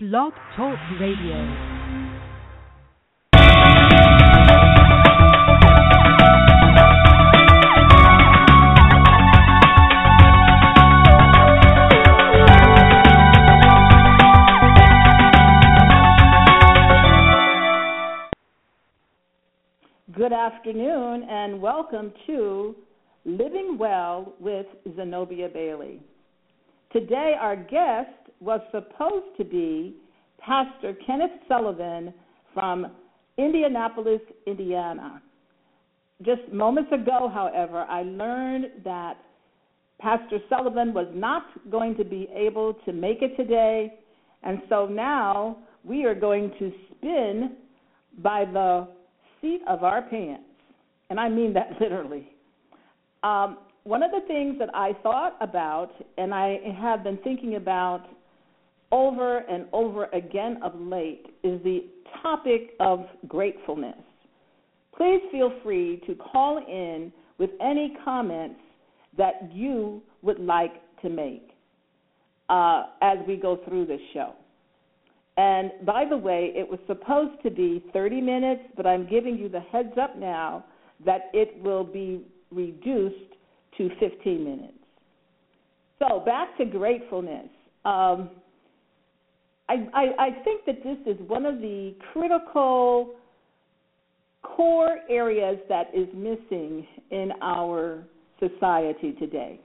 Blog Talk Radio. Good afternoon and welcome to Living Well with Zenobia Bailey. Today, our guest was supposed to be Pastor Kenneth Sullivan from Indianapolis, Indiana. Just moments ago, however, I learned that Pastor Sullivan was not going to be able to make it today, and so now we are going to spin by the seat of our pants. And I mean that literally. Um, one of the things that I thought about and I have been thinking about over and over again of late is the topic of gratefulness. Please feel free to call in with any comments that you would like to make uh, as we go through this show. And by the way, it was supposed to be 30 minutes, but I'm giving you the heads up now that it will be reduced to 15 minutes. So back to gratefulness. Um, I, I, I think that this is one of the critical core areas that is missing in our society today.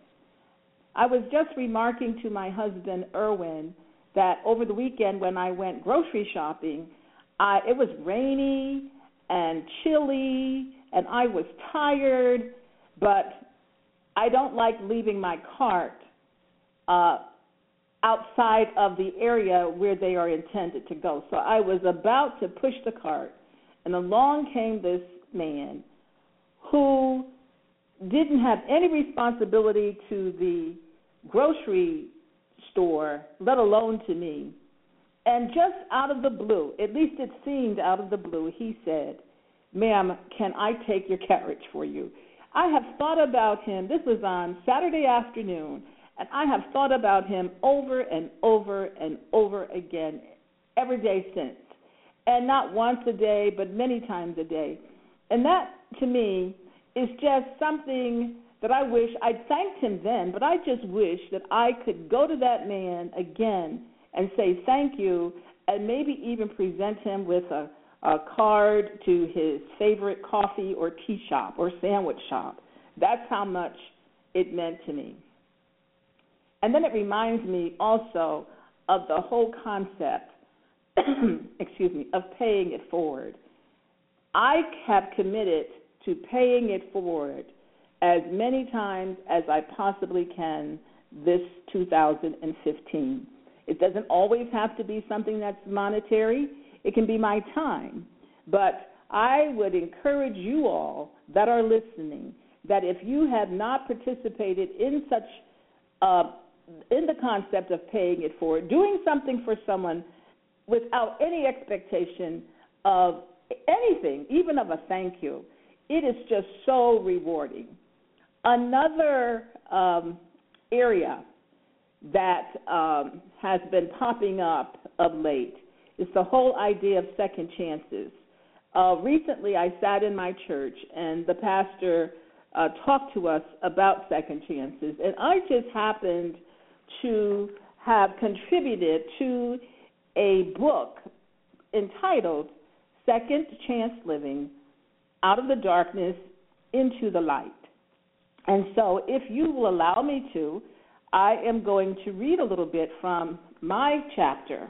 I was just remarking to my husband, Erwin, that over the weekend when I went grocery shopping, I, it was rainy and chilly, and I was tired, but I don't like leaving my cart uh, outside of the area where they are intended to go. So I was about to push the cart, and along came this man who didn't have any responsibility to the grocery store, let alone to me. And just out of the blue, at least it seemed out of the blue, he said, Ma'am, can I take your carriage for you? I have thought about him. This was on Saturday afternoon, and I have thought about him over and over and over again every day since. And not once a day, but many times a day. And that, to me, is just something that I wish I'd thanked him then, but I just wish that I could go to that man again and say thank you and maybe even present him with a, a card to his favorite coffee or tea shop or sandwich shop. That's how much it meant to me. And then it reminds me also of the whole concept, excuse me, of paying it forward. I have committed to paying it forward as many times as I possibly can this 2015. It doesn't always have to be something that's monetary, it can be my time. But I would encourage you all that are listening that if you have not participated in such uh, in the concept of paying it forward, doing something for someone without any expectation of anything, even of a thank you, it is just so rewarding. Another um, area that um, has been popping up of late is the whole idea of second chances. Uh, recently, I sat in my church, and the pastor uh, talked to us about second chances, and I just happened to have contributed to a book entitled Second Chance Living Out of the Darkness into the Light. And so, if you will allow me to, I am going to read a little bit from my chapter.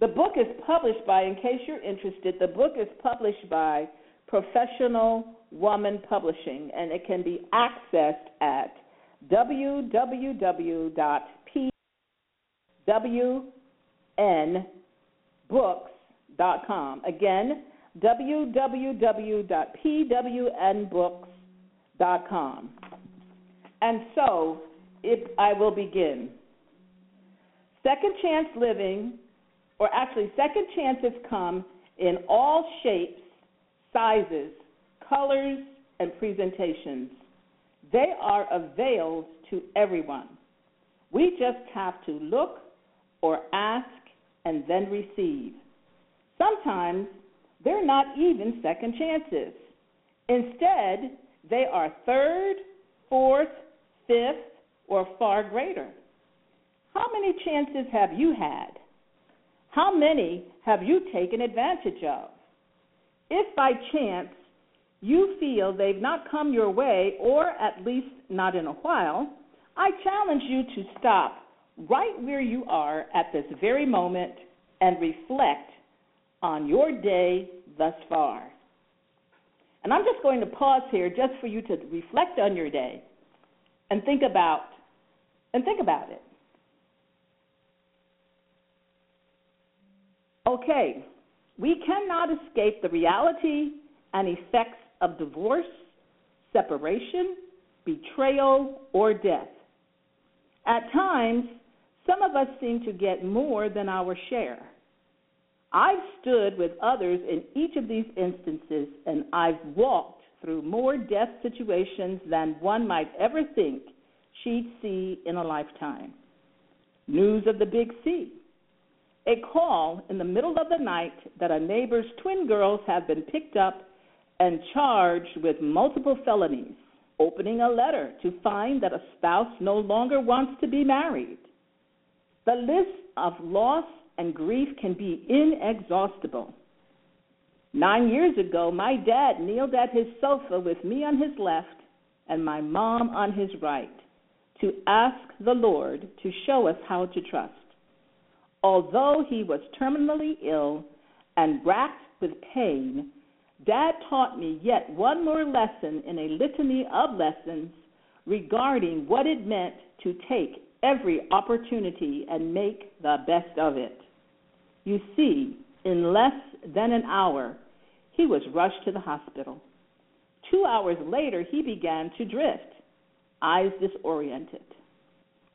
The book is published by, in case you're interested, the book is published by Professional Woman Publishing, and it can be accessed at www.pwnbooks.com. Again, www.pwnbooks.com. And so, if I will begin. Second chance living, or actually, second chances come in all shapes, sizes, colors, and presentations. They are available to everyone. We just have to look or ask and then receive. Sometimes they're not even second chances. Instead, they are third, fourth, fifth, or far greater. How many chances have you had? How many have you taken advantage of? If by chance you feel they've not come your way, or at least not in a while, I challenge you to stop right where you are at this very moment and reflect on your day thus far. And I'm just going to pause here just for you to reflect on your day and think about and think about it. Okay, we cannot escape the reality and effects of divorce, separation, betrayal, or death. At times, some of us seem to get more than our share. I've stood with others in each of these instances, and I've walked through more death situations than one might ever think she'd see in a lifetime. News of the big C. A call in the middle of the night that a neighbor's twin girls have been picked up and charged with multiple felonies. Opening a letter to find that a spouse no longer wants to be married. The list of loss and grief can be inexhaustible. Nine years ago, my dad kneeled at his sofa with me on his left and my mom on his right to ask the Lord to show us how to trust. Although he was terminally ill and racked with pain, Dad taught me yet one more lesson in a litany of lessons regarding what it meant to take every opportunity and make the best of it. You see, in less than an hour, he was rushed to the hospital. Two hours later, he began to drift, eyes disoriented.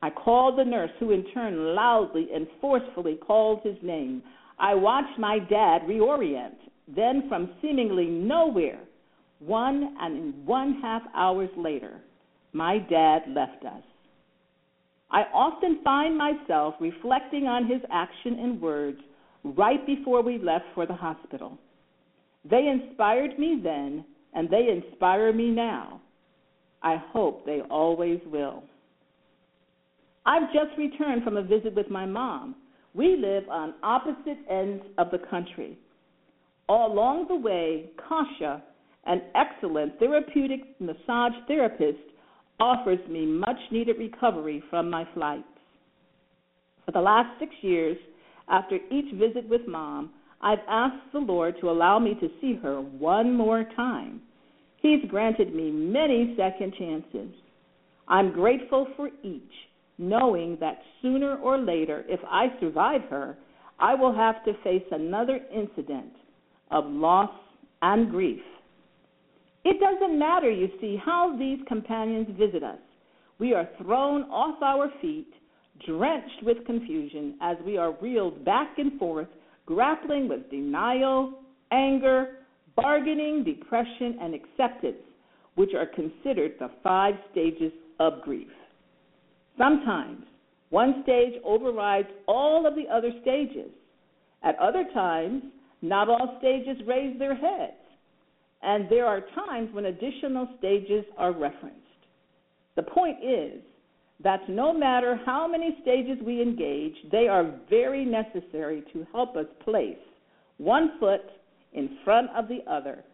I called the nurse, who in turn loudly and forcefully called his name. I watched my dad reorient. Then, from seemingly nowhere, one and one half hours later, my dad left us. I often find myself reflecting on his action and words right before we left for the hospital. They inspired me then, and they inspire me now. I hope they always will. I've just returned from a visit with my mom. We live on opposite ends of the country. Along the way, Kasha, an excellent therapeutic massage therapist, offers me much needed recovery from my flights. For the last six years, after each visit with mom, I've asked the Lord to allow me to see her one more time. He's granted me many second chances. I'm grateful for each, knowing that sooner or later, if I survive her, I will have to face another incident of loss and grief. It doesn't matter, you see, how these companions visit us. We are thrown off our feet, drenched with confusion, as we are reeled back and forth, grappling with denial, anger, bargaining, depression, and acceptance, which are considered the five stages of grief. Sometimes one stage overrides all of the other stages. At other times, not all stages raise their heads, and there are times when additional stages are referenced. The point is that no matter how many stages we engage, they are very necessary to help us place one foot in front of the other,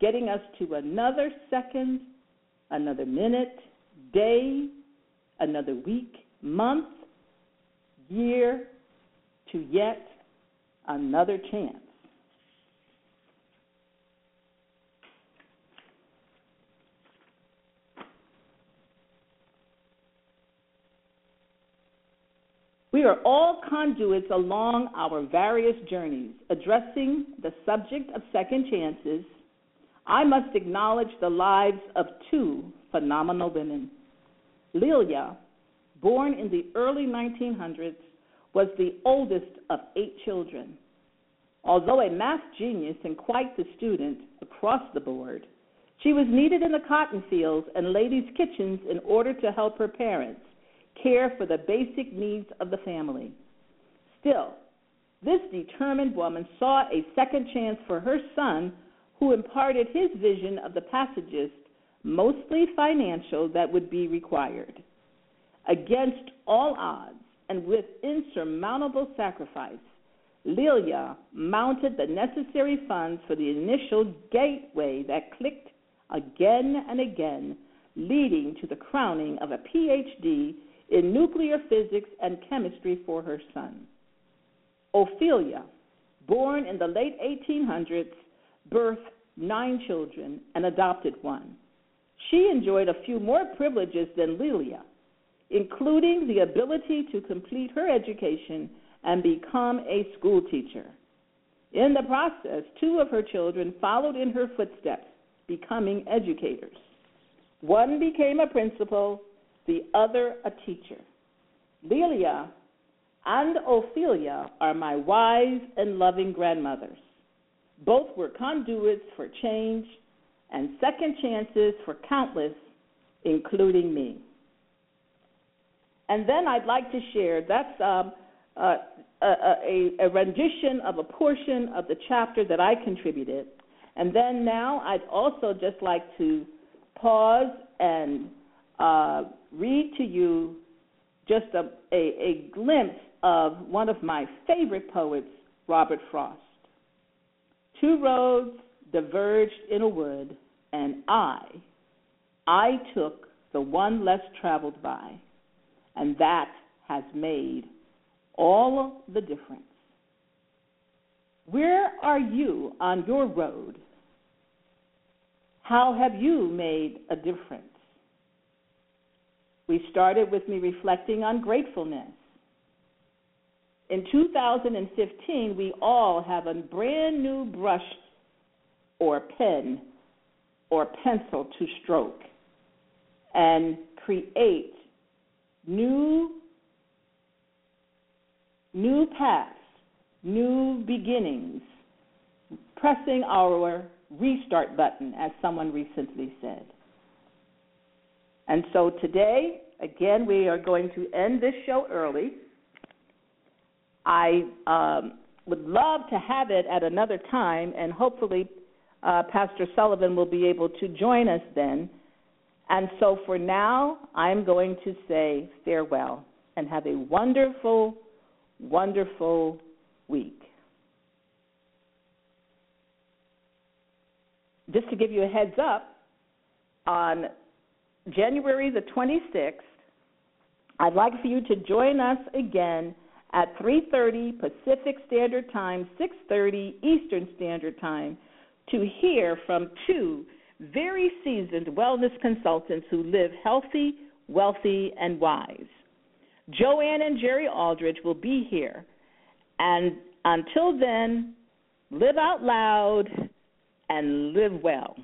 getting us to another second, another minute, day, another week, month, year, to yet another chance. We are all conduits along our various journeys. Addressing the subject of second chances, I must acknowledge the lives of two phenomenal women. Lilia, born in the early 1900s, was the oldest of eight children. Although a math genius and quite the student across the board, she was needed in the cotton fields and ladies' kitchens in order to help her parents care for the basic needs of the family. Still, this determined woman saw a second chance for her son, who imparted his vision of the passages, mostly financial, that would be required. Against all odds and with insurmountable sacrifice, Lilia mounted the necessary funds for the initial gateway that clicked again and again, leading to the crowning of a PhD in nuclear physics and chemistry for her son. Ophelia, born in the late 1800s, birthed nine children and adopted one. She enjoyed a few more privileges than Lilia, including the ability to complete her education and become a school teacher. In the process, two of her children followed in her footsteps, becoming educators. One became a principal, the other a teacher. Lilia and Ophelia are my wise and loving grandmothers. Both were conduits for change and second chances for countless, including me. And then I'd like to share that's um, uh, a, a, rendition of a portion of the chapter that I contributed. And then now I'd also just like to pause and uh, read to you just a, a, a glimpse of one of my favorite poets, Robert Frost. Two roads diverged in a wood, and I, I took the one less traveled by, and that has made all the difference. Where are you on your road? How have you made a difference? We started with me reflecting on gratefulness. In 2015, we all have a brand new brush or pen or pencil to stroke and create new new paths, new beginnings, pressing our restart button, as someone recently said. And so today, again, we are going to end this show early. I um, would love to have it at another time, and hopefully, uh, Pastor Sullivan will be able to join us then. And so for now, I'm going to say farewell and have a wonderful, wonderful week. Just to give you a heads up, on January the 26th, I'd like for you to join us again at 3:30 Pacific Standard Time, 6:30 Eastern Standard Time to hear from two very seasoned wellness consultants who live healthy, wealthy, and wise. Joanne and Jerry Aldridge will be here. And until then, live out loud and live well.